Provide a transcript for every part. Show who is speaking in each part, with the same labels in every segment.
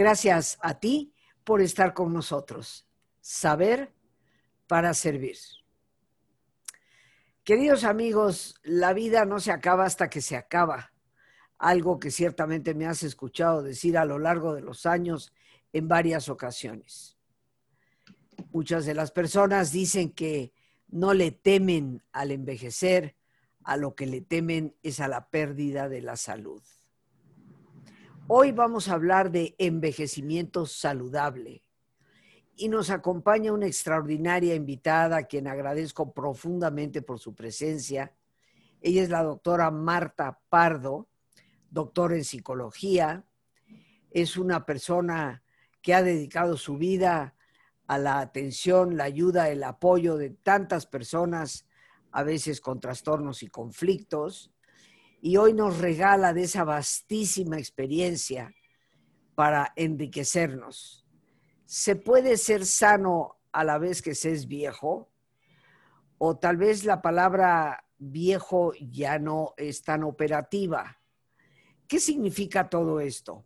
Speaker 1: Gracias a ti por estar con nosotros. Saber para servir. Queridos amigos, la vida no se acaba hasta que se acaba. Algo que ciertamente me has escuchado decir a lo largo de los años en varias ocasiones. Muchas de las personas dicen que no le temen al envejecer, a lo que le temen es a la pérdida de la salud. Hoy vamos a hablar de envejecimiento saludable y nos acompaña una extraordinaria invitada a quien agradezco profundamente por su presencia. Ella es la doctora Marta Pardo, doctora en psicología. Es una persona que ha dedicado su vida a la atención, la ayuda, el apoyo de tantas personas, a veces con trastornos y conflictos, y hoy nos regala de esa vastísima experiencia para enriquecernos. ¿Se puede ser sano a la vez que se es viejo? O tal vez la palabra viejo ya no es tan operativa. ¿Qué significa todo esto?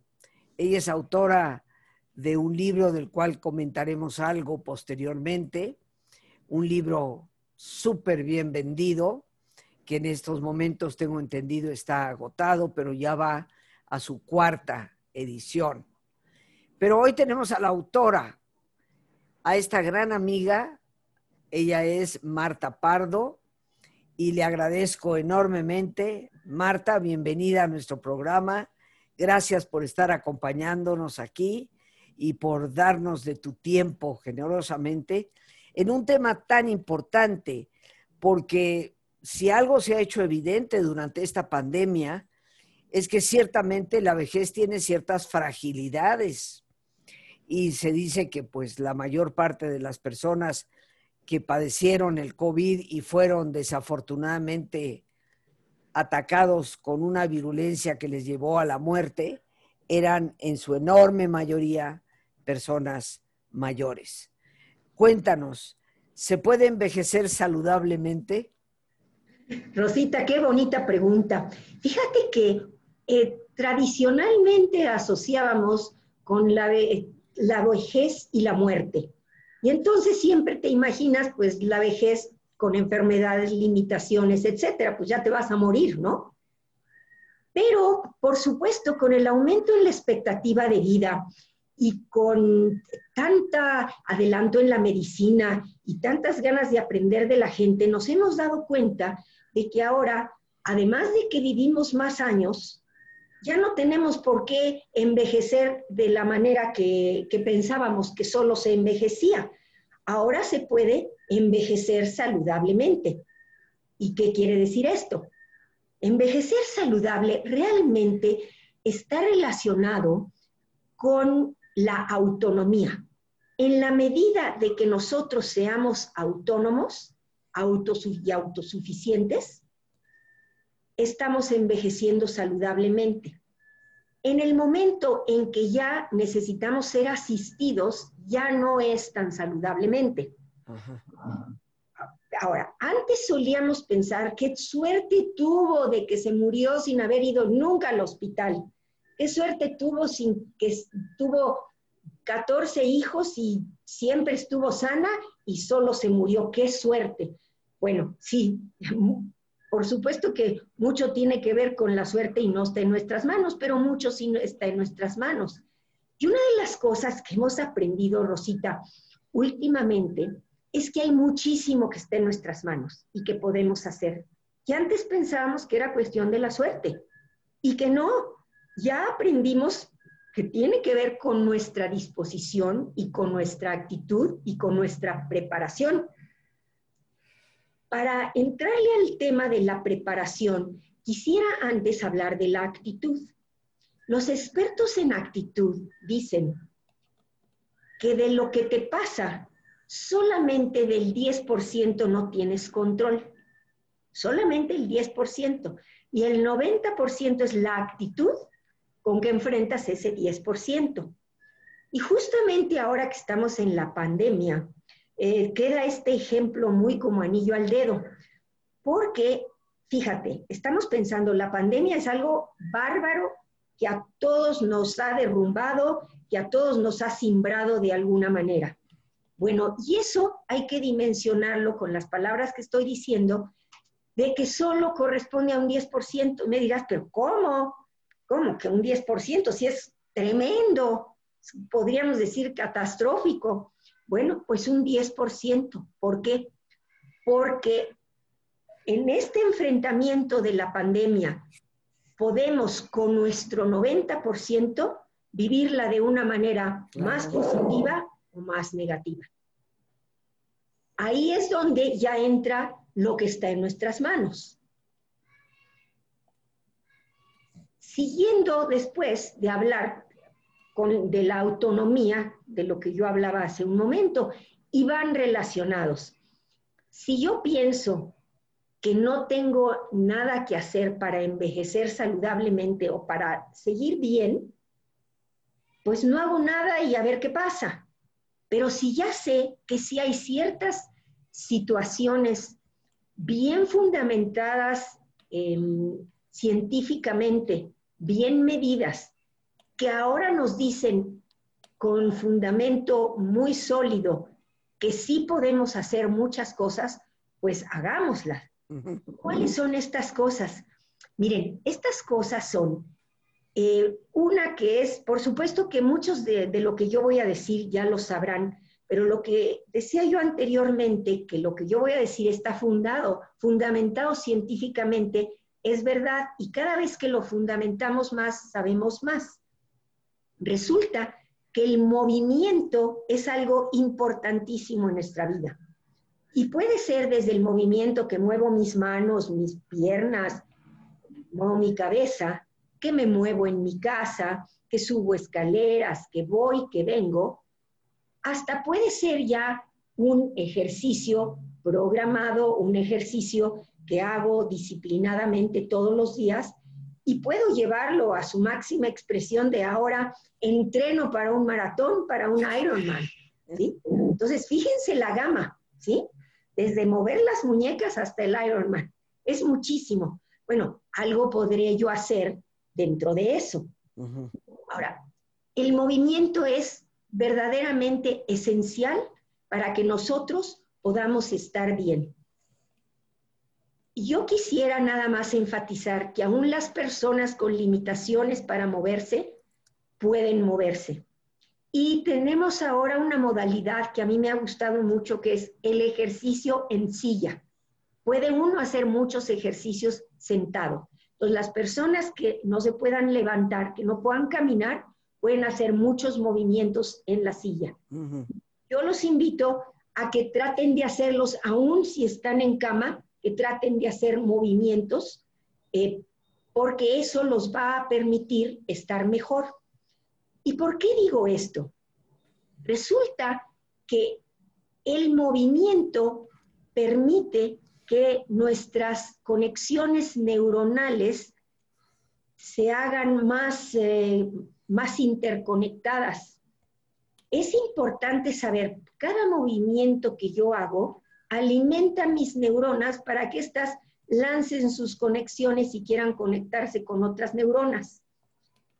Speaker 1: Ella es autora de un libro del cual comentaremos algo posteriormente, un libro súper bien vendido, que en estos momentos tengo entendido está agotado, pero ya va a su cuarta edición. Pero hoy tenemos a la autora, a esta gran amiga, ella es Marta Pardo, y le agradezco enormemente. Marta, bienvenida a nuestro programa. Gracias por estar acompañándonos aquí y por darnos de tu tiempo generosamente en un tema tan importante, porque si algo se ha hecho evidente durante esta pandemia, es que ciertamente la vejez tiene ciertas fragilidades y se dice que pues la mayor parte de las personas que padecieron el COVID y fueron desafortunadamente atacados con una virulencia que les llevó a la muerte, eran en su enorme mayoría personas mayores. Cuéntanos, ¿se puede envejecer saludablemente?
Speaker 2: Rosita, qué bonita pregunta. Fíjate que eh, tradicionalmente asociábamos con la, la vejez y la muerte. Y entonces siempre te imaginas, pues, la vejez con enfermedades, limitaciones, etcétera, pues ya te vas a morir, ¿no? Pero, por supuesto, con el aumento en la expectativa de vida y con tanta adelanto en la medicina y tantas ganas de aprender de la gente, nos hemos dado cuenta de que ahora, además de que vivimos más años, ya no tenemos por qué envejecer de la manera que, pensábamos que solo se envejecía. Ahora se puede envejecer saludablemente. ¿Y qué quiere decir esto? Envejecer saludable realmente está relacionado con la autonomía. En la medida de que nosotros seamos autónomos y autosuficientes, estamos envejeciendo saludablemente. En el momento en que ya necesitamos ser asistidos, ya no es tan saludablemente. Ahora, antes solíamos pensar qué suerte tuvo de que se murió sin haber ido nunca al hospital. Qué suerte tuvo sin que tuvo 14 hijos y siempre estuvo sana y solo se murió. Qué suerte. Bueno, sí, por supuesto que mucho tiene que ver con la suerte y no está en nuestras manos, pero mucho sí está en nuestras manos. Y una de las cosas que hemos aprendido, Rosita, últimamente, es que hay muchísimo que está en nuestras manos y que podemos hacer. Y antes pensábamos que era cuestión de la suerte y que no, ya aprendimos que tiene que ver con nuestra disposición y con nuestra actitud y con nuestra preparación. Para entrarle al tema de la preparación, quisiera antes hablar de la actitud. Los expertos en actitud dicen que de lo que te pasa, solamente del 10% no tienes control. Solamente el 10%. Y el 90% es la actitud con que enfrentas ese 10%. Y justamente ahora que estamos en la pandemia, eh, queda este ejemplo muy como anillo al dedo, porque, fíjate, estamos pensando, la pandemia es algo bárbaro que a todos nos ha derrumbado, que a todos nos ha simbrado de alguna manera. Bueno, y eso hay que dimensionarlo con las palabras que estoy diciendo, de que solo corresponde a un 10%. Me dirás, pero ¿cómo? ¿Cómo que un 10%? Si es tremendo, podríamos decir catastrófico. Bueno, pues un 10%. ¿Por qué? Porque en este enfrentamiento de la pandemia podemos con nuestro 90% vivirla de una manera más positiva o más negativa. Ahí es donde ya entra lo que está en nuestras manos. Siguiendo después de hablar de la autonomía, de lo que yo hablaba hace un momento, y van relacionados. Si yo pienso que no tengo nada que hacer para envejecer saludablemente o para seguir bien, pues no hago nada y a ver qué pasa. Pero si ya sé que si hay ciertas situaciones bien fundamentadas em, científicamente, bien medidas, que ahora nos dicen con fundamento muy sólido que sí podemos hacer muchas cosas, pues hagámoslas. ¿Cuáles son estas cosas? Miren, estas cosas son eh, una que es, por supuesto que muchos de, lo que yo voy a decir ya lo sabrán, pero lo que decía yo anteriormente, que lo que yo voy a decir está fundado, fundamentado científicamente, es verdad y cada vez que lo fundamentamos más, sabemos más. Resulta que el movimiento es algo importantísimo en nuestra vida. Y puede ser desde el movimiento que muevo mis manos, mis piernas, muevo mi cabeza, que me muevo en mi casa, que subo escaleras, que voy, que vengo, hasta puede ser ya un ejercicio programado, un ejercicio que hago disciplinadamente todos los días y puedo llevarlo a su máxima expresión de ahora entreno para un maratón, para un Ironman. ¿sí? Entonces, fíjense la gama, ¿sí? desde mover las muñecas hasta el Ironman. Es muchísimo. Bueno, algo podré yo hacer dentro de eso. Ahora, el movimiento es verdaderamente esencial para que nosotros podamos estar bien. Yo quisiera nada más enfatizar que aún las personas con limitaciones para moverse pueden moverse. Y tenemos ahora una modalidad que a mí me ha gustado mucho, que es el ejercicio en silla. Puede uno hacer muchos ejercicios sentado. Entonces, las personas que no se puedan levantar, que no puedan caminar, pueden hacer muchos movimientos en la silla. Yo los invito a que traten de hacerlos, aún si están en cama, que traten de hacer movimientos, eh, porque eso los va a permitir estar mejor. ¿Y por qué digo esto? Resulta que el movimiento permite que nuestras conexiones neuronales se hagan más, eh, más interconectadas. Es importante saber, cada movimiento que yo hago alimenta mis neuronas para que éstas lancen sus conexiones y quieran conectarse con otras neuronas.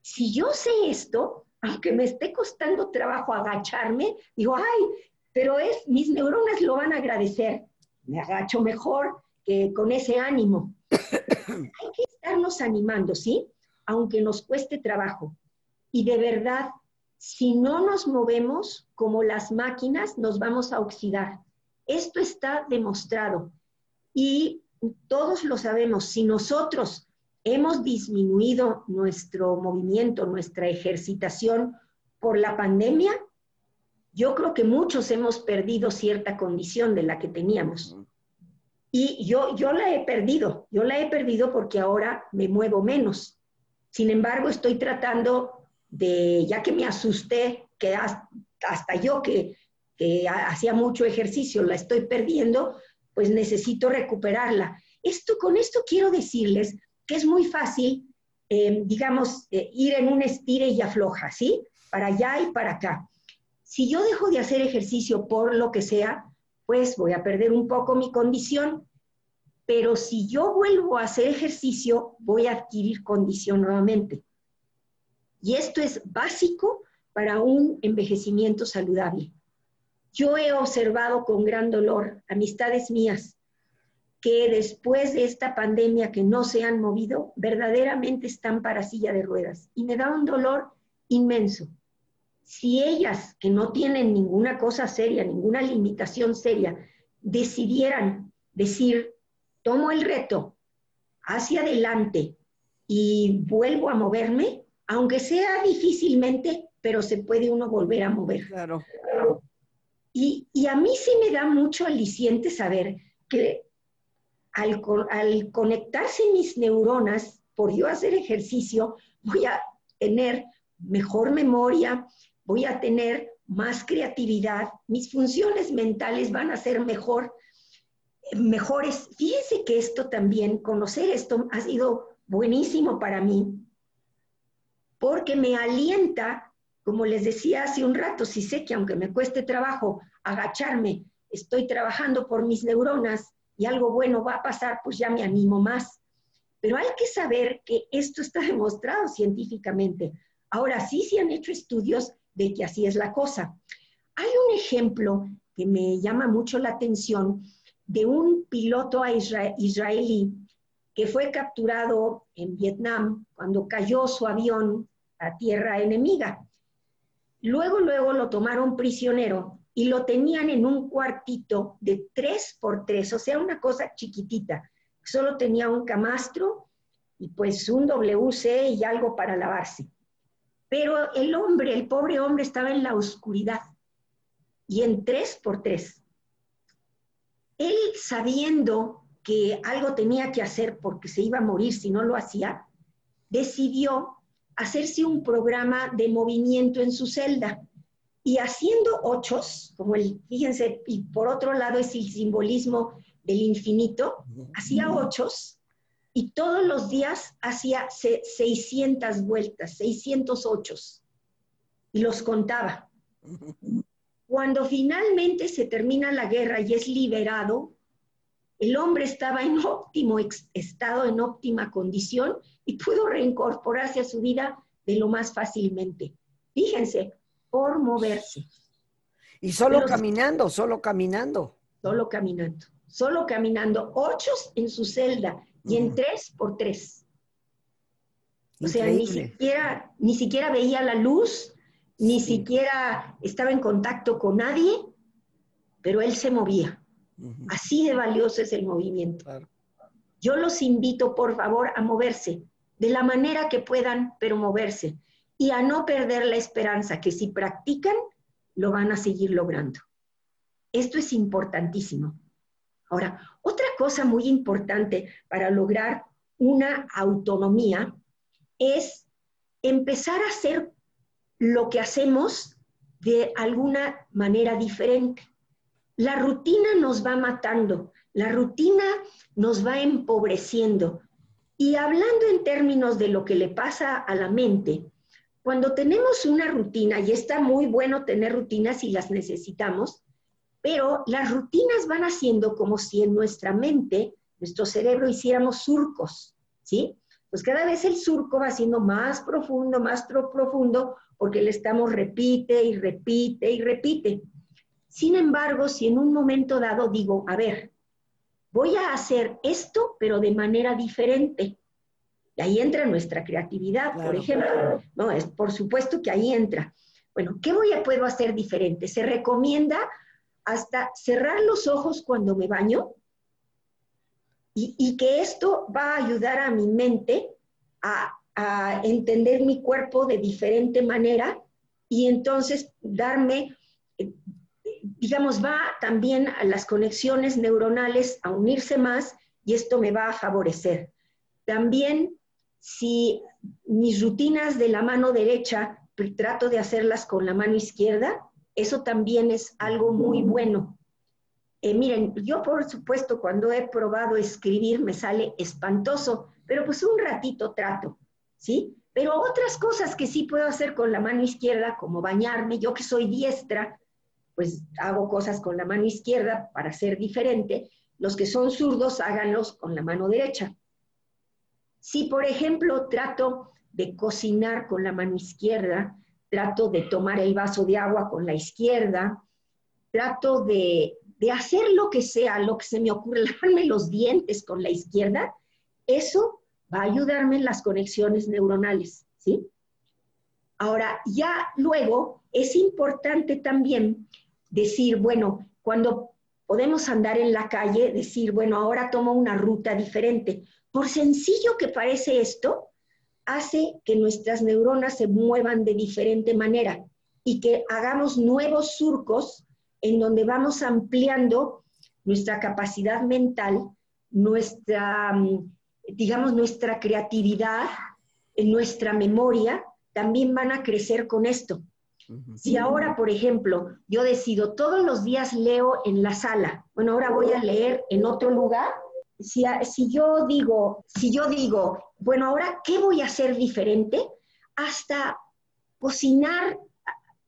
Speaker 2: Si yo sé esto, aunque me esté costando trabajo agacharme, digo, ay, pero es, mis neuronas lo van a agradecer. Me agacho mejor que con ese ánimo. Hay que estarnos animando, ¿sí? Aunque nos cueste trabajo. Y de verdad, si no nos movemos como las máquinas, nos vamos a oxidar. Esto está demostrado. Y todos lo sabemos, si nosotros hemos disminuido nuestro movimiento, nuestra ejercitación por la pandemia, yo creo que muchos hemos perdido cierta condición de la que teníamos. Y yo, yo la he perdido, yo la he perdido porque ahora me muevo menos. Sin embargo, estoy tratando de, ya que me asusté, que hasta, yo que, que hacía mucho ejercicio la estoy perdiendo, pues necesito recuperarla. Esto, con esto quiero decirles que es muy fácil, eh, digamos, eh, ir en un estire y afloja, ¿sí? Para allá y para acá. Si yo dejo de hacer ejercicio por lo que sea, pues voy a perder un poco mi condición, pero si yo vuelvo a hacer ejercicio, voy a adquirir condición nuevamente. Y esto es básico para un envejecimiento saludable. Yo he observado con gran dolor amistades mías que después de esta pandemia que no se han movido, verdaderamente están para silla de ruedas. Y me da un dolor inmenso. Si ellas, que no tienen ninguna cosa seria, ninguna limitación seria, decidieran decir, tomo el reto hacia adelante y vuelvo a moverme, aunque sea difícilmente, pero se puede uno volver a mover.
Speaker 1: Claro.
Speaker 2: Y, a mí sí me da mucho aliciente saber que al, al conectarse mis neuronas, por yo hacer ejercicio, voy a tener mejor memoria, voy a tener más creatividad, mis funciones mentales van a ser mejor, mejores. Fíjense que esto también, conocer esto ha sido buenísimo para mí, porque me alienta, como les decía hace un rato, si sé que aunque me cueste trabajo agacharme, estoy trabajando por mis neuronas y algo bueno va a pasar, pues ya me animo más. Pero hay que saber que esto está demostrado científicamente. Ahora sí se han hecho estudios de que así es la cosa. Hay un ejemplo que me llama mucho la atención de un piloto israelí que fue capturado en Vietnam cuando cayó su avión a tierra enemiga. Luego, luego lo tomaron prisionero y lo tenían en un cuartito de tres por tres, o sea, una cosa chiquitita. Solo tenía un camastro y pues un WC y algo para lavarse. Pero el hombre, el pobre hombre, estaba en la oscuridad y en tres por tres. Él sabiendo que algo tenía que hacer porque se iba a morir si no lo hacía, decidió hacerse un programa de movimiento en su celda. Y haciendo ochos, como el, fíjense, y por otro lado es el simbolismo del infinito, hacía ochos y todos los días hacía 600 vueltas, 600 ochos. Y los contaba. Cuando finalmente se termina la guerra y es liberado, el hombre estaba en óptimo estado, en óptima condición y pudo reincorporarse a su vida de lo más fácilmente. Fíjense, por moverse.
Speaker 1: Y solo caminando, solo caminando.
Speaker 2: Solo caminando, solo caminando, ocho en su celda y en tres por tres. O sea, ni siquiera, ni siquiera veía la luz, ni siquiera estaba en contacto con nadie, pero él se movía. Así de valioso es el movimiento. Yo los invito, por favor, a moverse de la manera que puedan, pero moverse y a no perder la esperanza que si practican, lo van a seguir logrando. Esto es importantísimo. Ahora, otra cosa muy importante para lograr una autonomía es empezar a hacer lo que hacemos de alguna manera diferente. La rutina nos va matando, la rutina nos va empobreciendo. Y hablando en términos de lo que le pasa a la mente, cuando tenemos una rutina, y está muy bueno tener rutinas si las necesitamos, pero las rutinas van haciendo como si en nuestra mente, nuestro cerebro, hiciéramos surcos, ¿sí? Pues cada vez el surco va siendo más profundo, más profundo, porque le estamos repite y repite y repite. Sin embargo, si en un momento dado digo, a ver, voy a hacer esto, pero de manera diferente, y ahí entra nuestra creatividad, por ejemplo. No, es por supuesto que ahí entra. Bueno, ¿qué voy a, puedo hacer diferente? Se recomienda hasta cerrar los ojos cuando me baño y, y que esto va a ayudar a mi mente a, a entender mi cuerpo de diferente manera y entonces darme, digamos, va también a las conexiones neuronales a unirse más y esto me va a favorecer. También si mis rutinas de la mano derecha trato de hacerlas con la mano izquierda, eso también es algo muy bueno. Eh, miren, yo por supuesto cuando he probado escribir me sale espantoso, pero pues un ratito trato, ¿sí? Pero otras cosas que sí puedo hacer con la mano izquierda, como bañarme, yo que soy diestra, pues hago cosas con la mano izquierda para ser diferente. Los que son zurdos, háganlos con la mano derecha. Si, por ejemplo, trato de cocinar con la mano izquierda, trato de tomar el vaso de agua con la izquierda, trato de, de hacer lo que sea, lo que se me ocurre, lavarme los dientes con la izquierda, eso va a ayudarme en las conexiones neuronales, ¿sí? Ahora, ya luego es importante también decir, bueno, cuando podemos andar en la calle, decir, bueno, ahora tomo una ruta diferente. Por sencillo que parece esto, hace que nuestras neuronas se muevan de diferente manera y que hagamos nuevos surcos en donde vamos ampliando nuestra capacidad mental, nuestra, mm, digamos, nuestra creatividad, nuestra memoria, también van a crecer con esto. Si ahora, por ejemplo, yo decido todos los días leo en la sala, bueno, ahora voy a leer en otro lugar, si, si, yo digo, si yo digo, bueno, ahora, ¿qué voy a hacer diferente? Hasta cocinar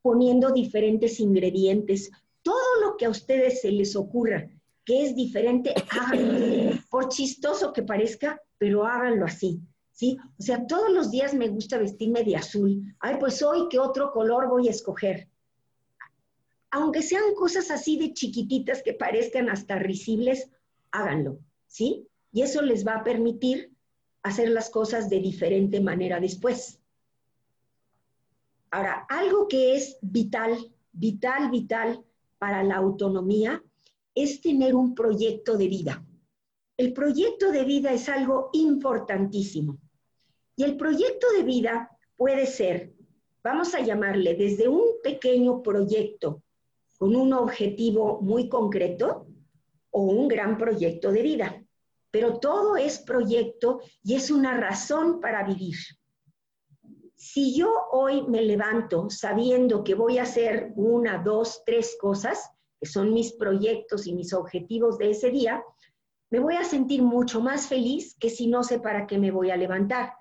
Speaker 2: poniendo diferentes ingredientes, todo lo que a ustedes se les ocurra que es diferente, háganlo. Por chistoso que parezca, pero háganlo así. ¿Sí? O sea, todos los días me gusta vestirme de azul. Ay, pues hoy, ¿qué otro color voy a escoger? Aunque sean cosas así de chiquititas que parezcan hasta risibles, háganlo, ¿sí? Y eso les va a permitir hacer las cosas de diferente manera después. Ahora, algo que es vital, vital, vital para la autonomía es tener un proyecto de vida. El proyecto de vida es algo importantísimo. Y el proyecto de vida puede ser, vamos a llamarle, desde un pequeño proyecto con un objetivo muy concreto o un gran proyecto de vida. Pero todo es proyecto y es una razón para vivir. Si yo hoy me levanto sabiendo que voy a hacer una, dos, tres cosas, que son mis proyectos y mis objetivos de ese día, me voy a sentir mucho más feliz que si no sé para qué me voy a levantar.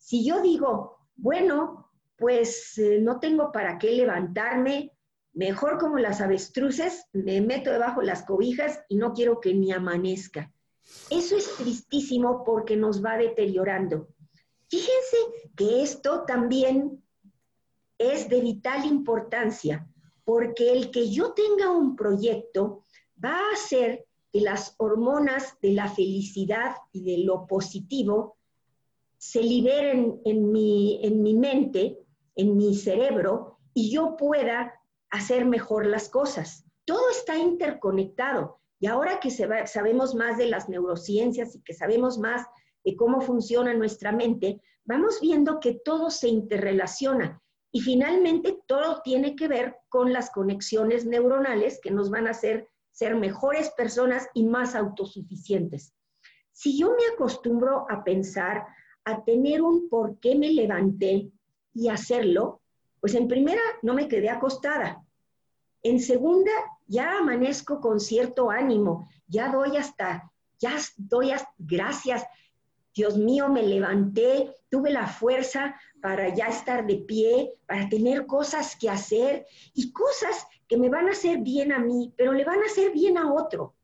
Speaker 2: Si yo digo, bueno, pues eh, no tengo para qué levantarme, mejor como las avestruces, me meto debajo las cobijas y no quiero que ni amanezca. Eso es tristísimo porque nos va deteriorando. Fíjense que esto también es de vital importancia, porque el que yo tenga un proyecto va a hacer que las hormonas de la felicidad y de lo positivo se liberen en mi, en mi mente, en mi cerebro, y yo pueda hacer mejor las cosas. Todo está interconectado. Y ahora que sabemos más de las neurociencias y que sabemos más de cómo funciona nuestra mente, vamos viendo que todo se interrelaciona. Y finalmente todo tiene que ver con las conexiones neuronales que nos van a hacer ser mejores personas y más autosuficientes. Si yo me acostumbro a pensar a tener un por qué me levanté y hacerlo, pues en primera no me quedé acostada. En segunda, ya amanezco con cierto ánimo, ya doy hasta, ya doy hasta, gracias, Dios mío, me levanté, tuve la fuerza para ya estar de pie, para tener cosas que hacer y cosas que me van a hacer bien a mí, pero le van a hacer bien a otro.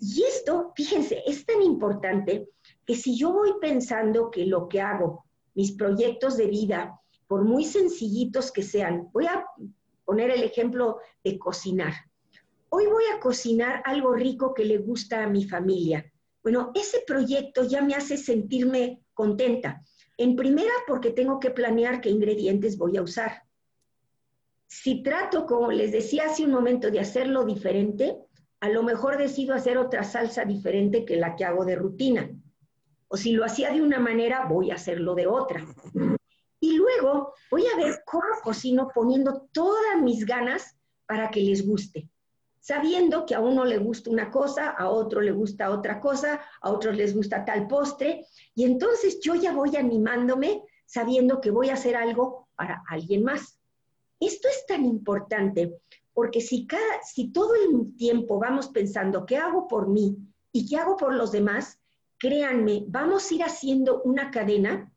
Speaker 2: Y esto, fíjense, es tan importante que si yo voy pensando que lo que hago, mis proyectos de vida, por muy sencillitos que sean, voy a poner el ejemplo de cocinar. Hoy voy a cocinar algo rico que le gusta a mi familia. Bueno, ese proyecto ya me hace sentirme contenta. En primera, porque tengo que planear qué ingredientes voy a usar. Si trato, como les decía hace un momento, de hacerlo diferente, a lo mejor decido hacer otra salsa diferente que la que hago de rutina o si lo hacía de una manera, voy a hacerlo de otra. Y luego voy a ver cómo cocino poniendo todas mis ganas para que les guste, sabiendo que a uno le gusta una cosa, a otro le gusta otra cosa, a otros les gusta tal postre, y entonces yo ya voy animándome sabiendo que voy a hacer algo para alguien más. Esto es tan importante porque si, cada, si todo el tiempo vamos pensando qué hago por mí y qué hago por los demás, créanme, vamos a ir haciendo una cadena,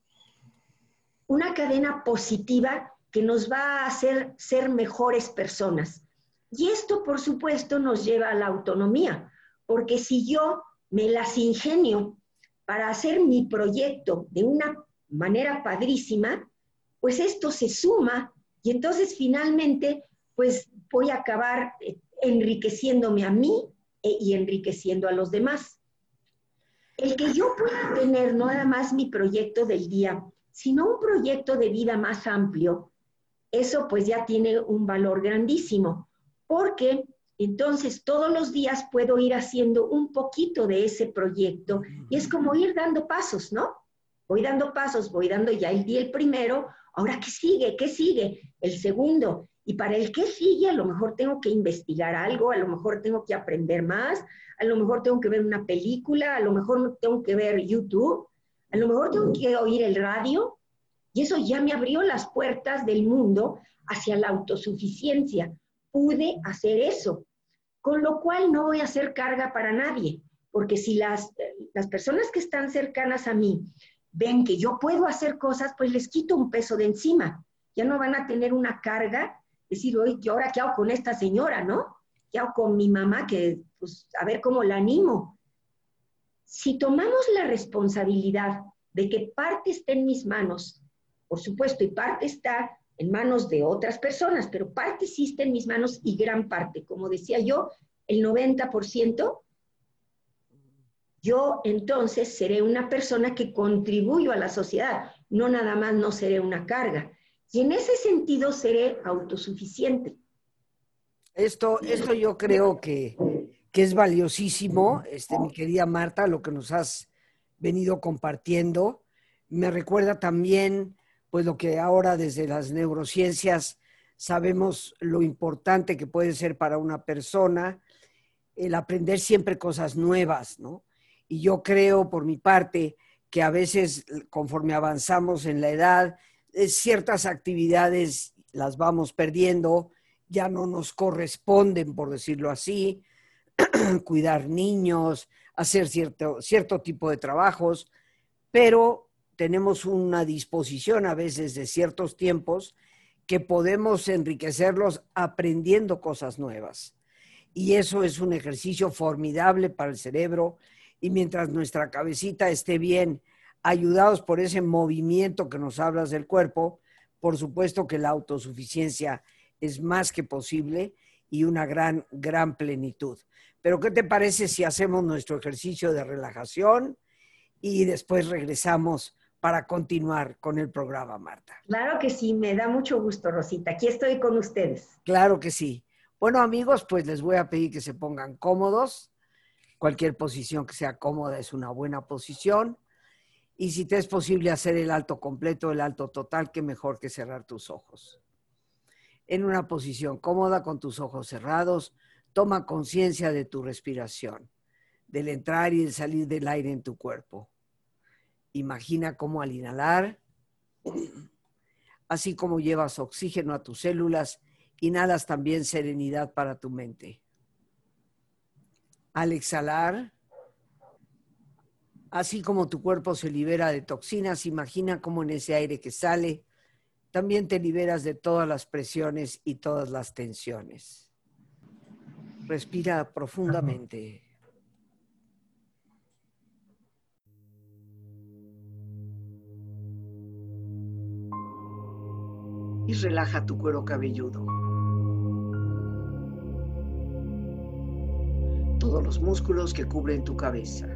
Speaker 2: una cadena positiva que nos va a hacer ser mejores personas. Y esto, por supuesto, nos lleva a la autonomía, porque si yo me las ingenio para hacer mi proyecto de una manera padrísima, pues esto se suma y entonces finalmente pues voy a acabar eh, enriqueciéndome a mí eh, y enriqueciendo a los demás. El que yo pueda tener no nada más mi proyecto del día, sino un proyecto de vida más amplio, eso pues ya tiene un valor grandísimo, porque entonces todos los días puedo ir haciendo un poquito de ese proyecto y es como ir dando pasos, ¿no? Voy dando pasos, voy dando ya el día el primero, ahora ¿qué sigue? ¿Qué sigue? El segundo. Y para el que sigue, a lo mejor tengo que investigar algo, a lo mejor tengo que aprender más, a lo mejor tengo que ver una película, a lo mejor tengo que ver YouTube, a lo mejor tengo que oír el radio. Y eso ya me abrió las puertas del mundo hacia la autosuficiencia. Pude hacer eso con lo cual no voy a hacer carga para nadie, porque si las, las personas que están cercanas a mí ven que yo puedo hacer cosas, pues les quito un peso de encima. Ya no van a tener una carga, decir, oye, ahora qué hago con esta señora, no? ¿Qué hago con mi mamá? Que, pues, a ver cómo la animo. Si tomamos la responsabilidad de que parte está en mis manos, por supuesto, y parte está en manos de otras personas, pero parte sí está en mis manos y gran parte, como decía yo, el 90%, yo entonces seré una persona que contribuyo a la sociedad, no nada más no seré una carga. Y en ese sentido seré autosuficiente.
Speaker 1: Esto, esto yo creo que, que es valiosísimo, este, mi querida Marta, lo que nos has venido compartiendo. Me recuerda también pues lo que ahora desde las neurociencias sabemos lo importante que puede ser para una persona el aprender siempre cosas nuevas, ¿no? Y yo creo, por mi parte, que a veces conforme avanzamos en la edad, ciertas actividades las vamos perdiendo, ya no nos corresponden, por decirlo así, cuidar niños, hacer cierto, cierto tipo de trabajos, pero tenemos una disposición a veces de ciertos tiempos que podemos enriquecerlos aprendiendo cosas nuevas. Y eso es un ejercicio formidable para el cerebro y mientras nuestra cabecita esté bien, ayudados por ese movimiento que nos hablas del cuerpo, por supuesto que la autosuficiencia es más que posible y una gran, gran plenitud. Pero ¿qué te parece si hacemos nuestro ejercicio de relajación y después regresamos para continuar con el programa, Marta.
Speaker 2: Claro que sí, me da mucho gusto, Rosita. Aquí estoy con ustedes.
Speaker 1: Claro que sí. Bueno, amigos, pues les voy a pedir que se pongan cómodos. Cualquier posición que sea cómoda es una buena posición. Y si te es posible hacer el alto completo, el alto total, qué mejor que cerrar tus ojos. En una posición cómoda con tus ojos cerrados, toma conciencia de tu respiración, del entrar y el salir del aire en tu cuerpo. Imagina cómo al inhalar, así como llevas oxígeno a tus células, inhalas también serenidad para tu mente. Al exhalar, así como tu cuerpo se libera de toxinas, imagina cómo en ese aire que sale, también te liberas de todas las presiones y todas las tensiones. Respira profundamente. y relaja tu cuero cabelludo. Todos los músculos que cubren tu cabeza.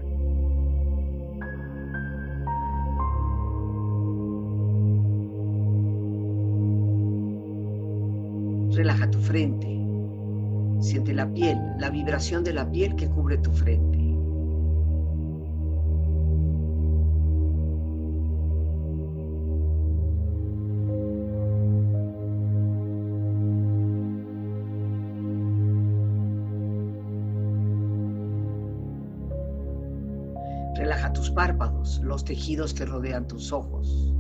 Speaker 1: Relaja tu frente. Siente la piel, la vibración de la piel que cubre tu frente. párpados, los tejidos que rodean tus ojos.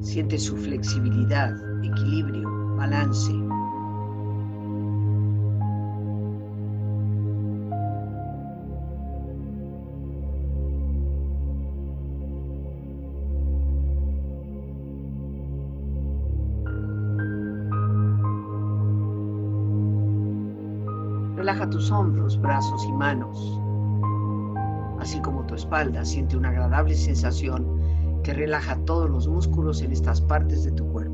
Speaker 1: Siente su flexibilidad, equilibrio, balance. Relaja tus hombros, brazos y manos así como tu espalda siente una agradable sensación que relaja todos los músculos en estas partes de tu cuerpo.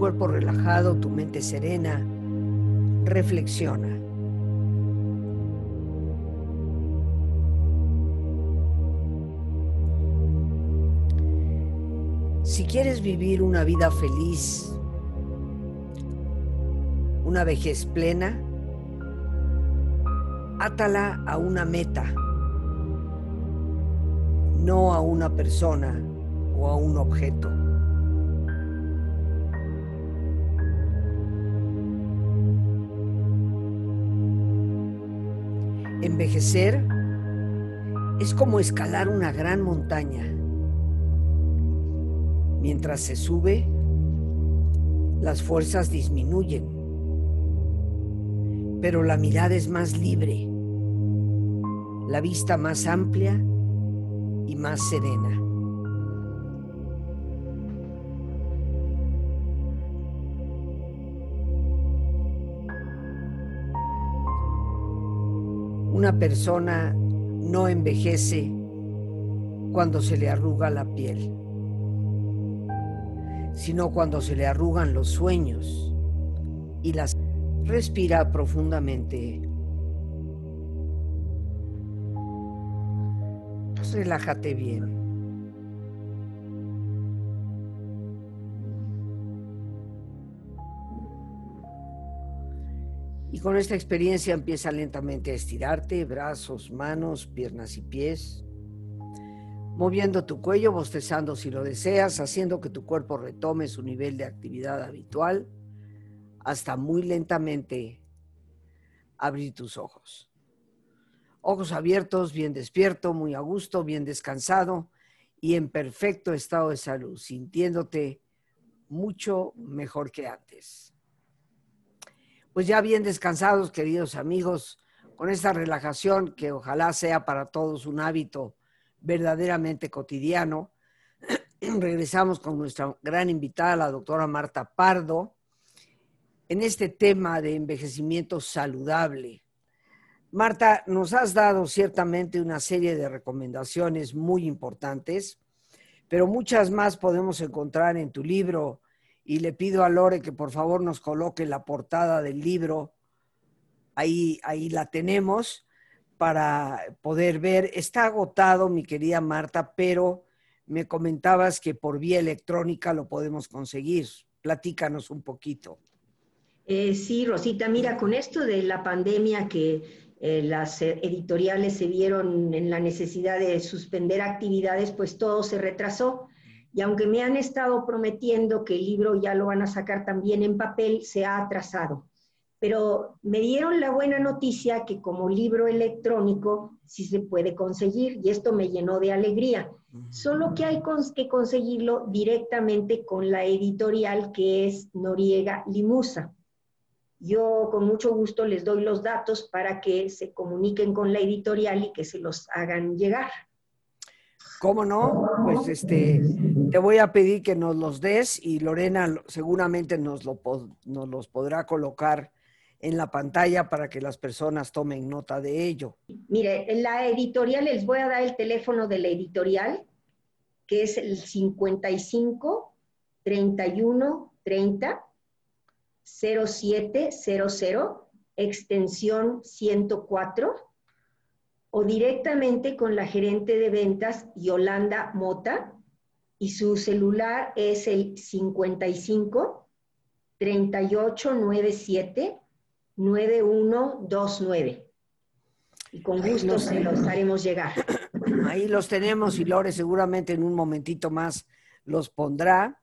Speaker 1: Cuerpo relajado, tu mente serena, reflexiona. Si quieres vivir una vida feliz, una vejez plena, átala a una meta, no a una persona o a un objeto. Envejecer es como escalar una gran montaña. Mientras se sube, las fuerzas disminuyen, pero la mirada es más libre, la vista más amplia y más serena. Una persona no envejece cuando se le arruga la piel. sino cuando se le arrugan los sueños y las respira profundamente. Relájate bien. Con esta experiencia empieza lentamente a estirarte, brazos, manos, piernas y pies, moviendo tu cuello, bostezando si lo deseas, haciendo que tu cuerpo retome su nivel de actividad habitual, hasta muy lentamente abrir tus ojos. Ojos abiertos, bien despierto, muy a gusto, bien descansado y en perfecto estado de salud, sintiéndote mucho mejor que antes pues ya bien descansados, queridos amigos, con esta relajación que ojalá sea para todos un hábito verdaderamente cotidiano. Regresamos con nuestra gran invitada, la doctora Marta Pardo, en este tema de envejecimiento saludable. Marta, nos has dado ciertamente una serie de recomendaciones muy importantes, pero muchas más podemos encontrar en tu libro y le pido a Lore que por favor nos coloque la portada del libro. Ahí, ahí la tenemos para poder ver. Está agotado, mi querida Marta, pero me comentabas que por vía electrónica lo podemos conseguir. Platícanos un poquito.
Speaker 2: Eh, sí, Rosita, mira, con esto de la pandemia que eh, las editoriales se vieron en la necesidad de suspender actividades, pues todo se retrasó. Y aunque me han estado prometiendo que el libro ya lo van a sacar también en papel, se ha atrasado. Pero me dieron la buena noticia que como libro electrónico sí se puede conseguir y esto me llenó de alegría. Solo que hay que conseguirlo directamente con la editorial que es Noriega Limusa. Yo con mucho gusto les doy los datos para que se comuniquen con la editorial y que se los hagan llegar.
Speaker 1: ¿Cómo no? Pues este, te voy a pedir que nos los des y Lorena seguramente nos, nos los podrá colocar en la pantalla para que las personas tomen nota de ello.
Speaker 2: Mire, en la editorial les voy a dar el teléfono de la editorial, que es el 55 31 30 0700, extensión 104 o directamente con la gerente de ventas Yolanda Mota y su celular es el 55 3897 9129. Y con gusto se los haremos llegar.
Speaker 1: Ahí los tenemos y Lore seguramente en un momentito más los pondrá.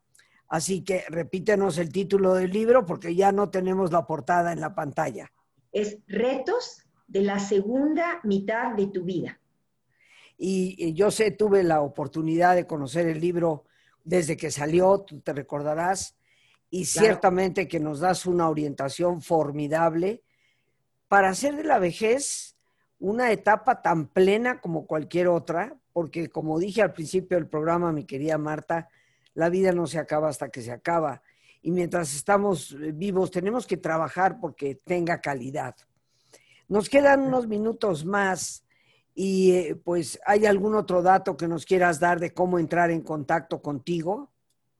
Speaker 1: Así que repítenos el título del libro porque ya no tenemos la portada en la pantalla.
Speaker 2: Es Retos de la segunda mitad de tu vida.
Speaker 1: Y, yo sé, tuve la oportunidad de conocer el libro desde que salió, tú te recordarás, y ciertamente que nos das una orientación formidable para hacer de la vejez una etapa tan plena como cualquier otra, porque como dije al principio del programa, mi querida Marta, la vida no se acaba hasta que se acaba. Y mientras estamos vivos tenemos que trabajar porque tenga calidad. Nos quedan unos minutos más y eh, pues hay algún otro dato que nos quieras dar de cómo entrar en contacto contigo,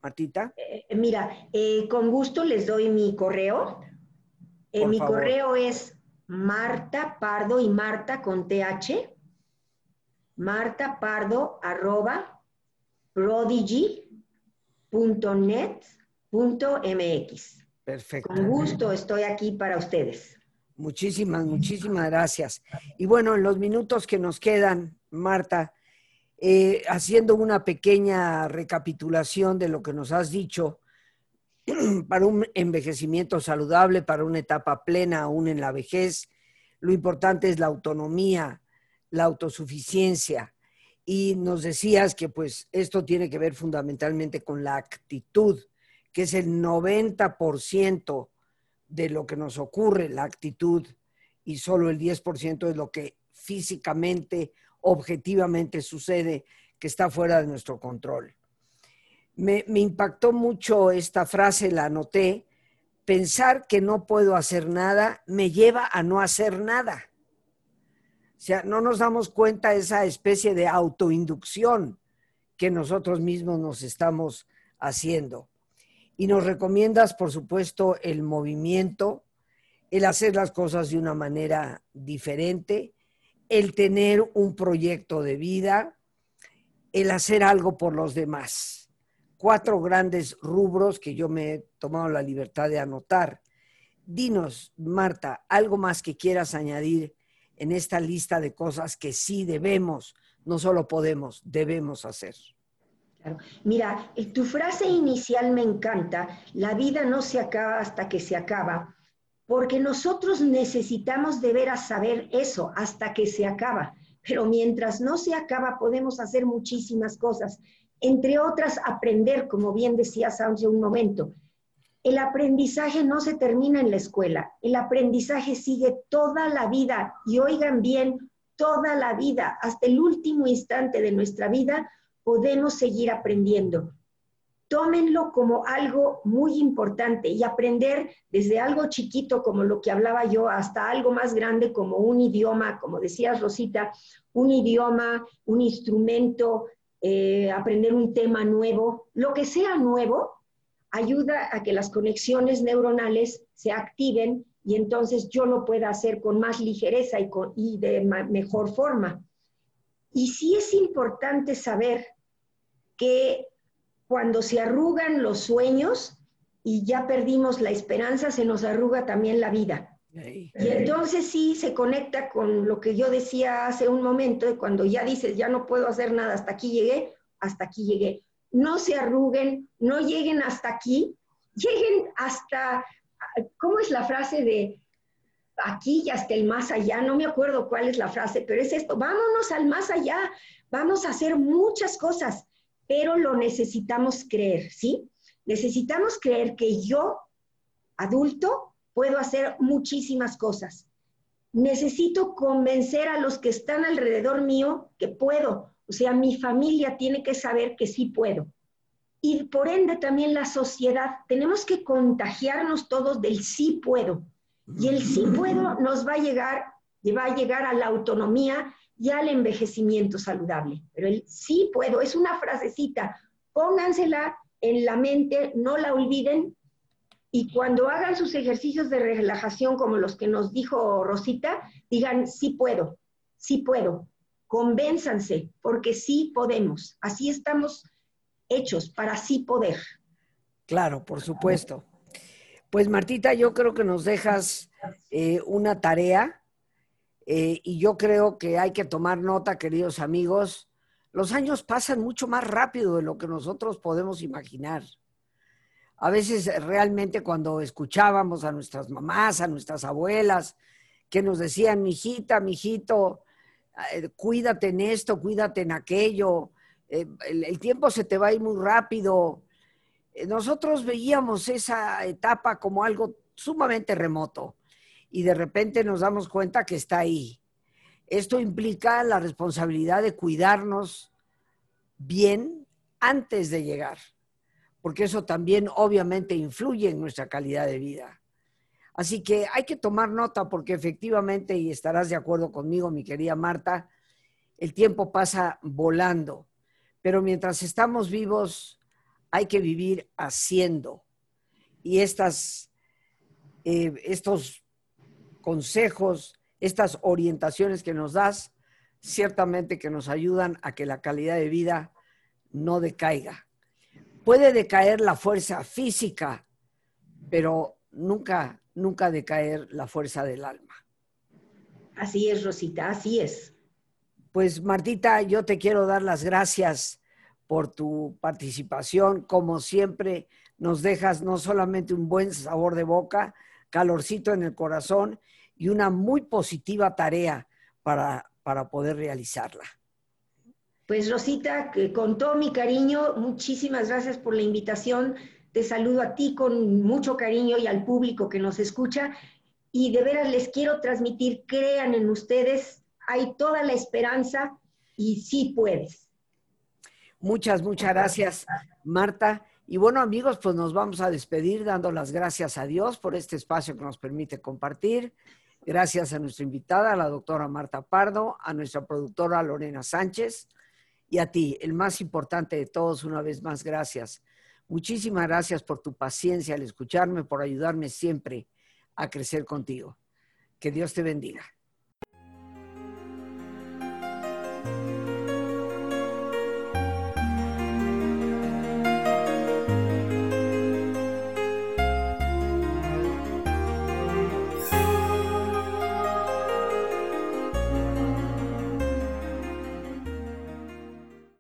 Speaker 1: Martita.
Speaker 2: Eh, mira, eh, con gusto les doy mi correo. mi correo es Marta Pardo y Marta con TH. Marta Pardo arroba prodigy.net.mx.
Speaker 1: Perfecto.
Speaker 2: Con gusto estoy aquí para ustedes.
Speaker 1: Muchísimas, muchísimas gracias. Y bueno, en los minutos que nos quedan, Marta, eh, haciendo una pequeña recapitulación de lo que nos has dicho, para un envejecimiento saludable, para una etapa plena aún en la vejez, lo importante es la autonomía, la autosuficiencia. Y nos decías que pues esto tiene que ver fundamentalmente con la actitud, que es el 90% de lo que nos ocurre, la actitud, y solo el 10% es lo que físicamente, objetivamente sucede, que está fuera de nuestro control. Me, impactó mucho esta frase, la anoté, pensar que no puedo hacer nada me lleva a no hacer nada. O sea, no nos damos cuenta de esa especie de autoinducción que nosotros mismos nos estamos haciendo. Y nos recomiendas, por supuesto, el movimiento, el hacer las cosas de una manera diferente, el tener un proyecto de vida, el hacer algo por los demás. Cuatro grandes rubros que yo me he tomado la libertad de anotar. Dinos, Marta, algo más que quieras añadir en esta lista de cosas que sí debemos, no solo podemos, debemos hacer.
Speaker 2: Mira, tu frase inicial me encanta, la vida no se acaba hasta que se acaba, porque nosotros necesitamos de veras saber eso hasta que se acaba, pero mientras no se acaba podemos hacer muchísimas cosas, entre otras aprender, como bien decías hace un momento. El aprendizaje no se termina en la escuela, el aprendizaje sigue toda la vida y oigan bien, toda la vida, hasta el último instante de nuestra vida, podemos seguir aprendiendo tómenlo como algo muy importante y aprender desde algo chiquito como lo que hablaba yo hasta algo más grande como un idioma, como decías Rosita, un idioma, un instrumento, eh, aprender un tema nuevo, lo que sea nuevo, ayuda a que las conexiones neuronales se activen y entonces yo lo pueda hacer con más ligereza y, con, y de mejor forma. Y sí es importante saber que cuando se arrugan los sueños y ya perdimos la esperanza, se nos arruga también la vida. Y entonces sí se conecta con lo que yo decía hace un momento, cuando ya dices, ya no puedo hacer nada, hasta aquí llegué, hasta aquí llegué. No se arruguen, no lleguen hasta aquí, lleguen hasta, ¿cómo es la frase de aquí y hasta el más allá? No me acuerdo cuál es la frase, pero es esto, vámonos al más allá, vamos a hacer muchas cosas pero lo necesitamos creer, ¿sí? Necesitamos creer que yo, adulto, puedo hacer muchísimas cosas. Necesito convencer a los que están alrededor mío que puedo. O sea, mi familia tiene que saber que sí puedo. Y por ende también la sociedad. Tenemos que contagiarnos todos del sí puedo. Y el sí puedo nos va a llegar, va a llegar a la autonomía y al envejecimiento saludable. Pero el sí puedo es una frasecita, póngansela en la mente, no la olviden y cuando hagan sus ejercicios de relajación como los que nos dijo Rosita, digan sí puedo, sí puedo, convénzanse porque sí podemos. Así estamos hechos para sí poder.
Speaker 1: Claro, por supuesto. Pues Martita, yo creo que nos dejas eh, una tarea eh, y yo creo que hay que tomar nota, queridos amigos. Los años pasan mucho más rápido de lo que nosotros podemos imaginar. A veces eh, realmente cuando escuchábamos a nuestras mamás, a nuestras abuelas, que nos decían, mijita, mijito, eh, cuídate en esto, cuídate en aquello, el, tiempo se te va a ir muy rápido. nosotros veíamos esa etapa como algo sumamente remoto y de repente nos damos cuenta que está ahí. Esto implica la responsabilidad de cuidarnos bien antes de llegar, porque eso también obviamente influye en nuestra calidad de vida. Así que hay que tomar nota porque efectivamente, y estarás de acuerdo conmigo, mi querida Marta, el tiempo pasa volando, pero mientras estamos vivos hay que vivir haciendo. Y estas, eh, estos consejos, estas orientaciones que nos das, ciertamente que nos ayudan a que la calidad de vida no decaiga. Puede decaer la fuerza física, pero nunca, nunca decaer la fuerza del alma.
Speaker 2: Así es, Rosita, así es.
Speaker 1: Pues Martita, yo te quiero dar las gracias por tu participación. Como siempre, nos dejas no solamente un buen sabor de boca, calorcito en el corazón y una muy positiva tarea para, para poder realizarla.
Speaker 2: Pues Rosita, con todo mi cariño, muchísimas gracias por la invitación. Te saludo a ti con mucho cariño y al público que nos escucha. Y de veras les quiero transmitir, crean en ustedes, hay toda la esperanza y sí puedes.
Speaker 1: Muchas, muchas gracias, Marta. Y bueno, amigos, pues nos vamos a despedir dando las gracias a Dios por este espacio que nos permite compartir. Gracias a nuestra invitada, la doctora Marta Pardo, a nuestra productora Lorena Sánchez y a ti, el más importante de todos, una vez más, gracias Muchísimas gracias por tu paciencia al escucharme, por ayudarme siempre a crecer contigo. Que Dios te bendiga.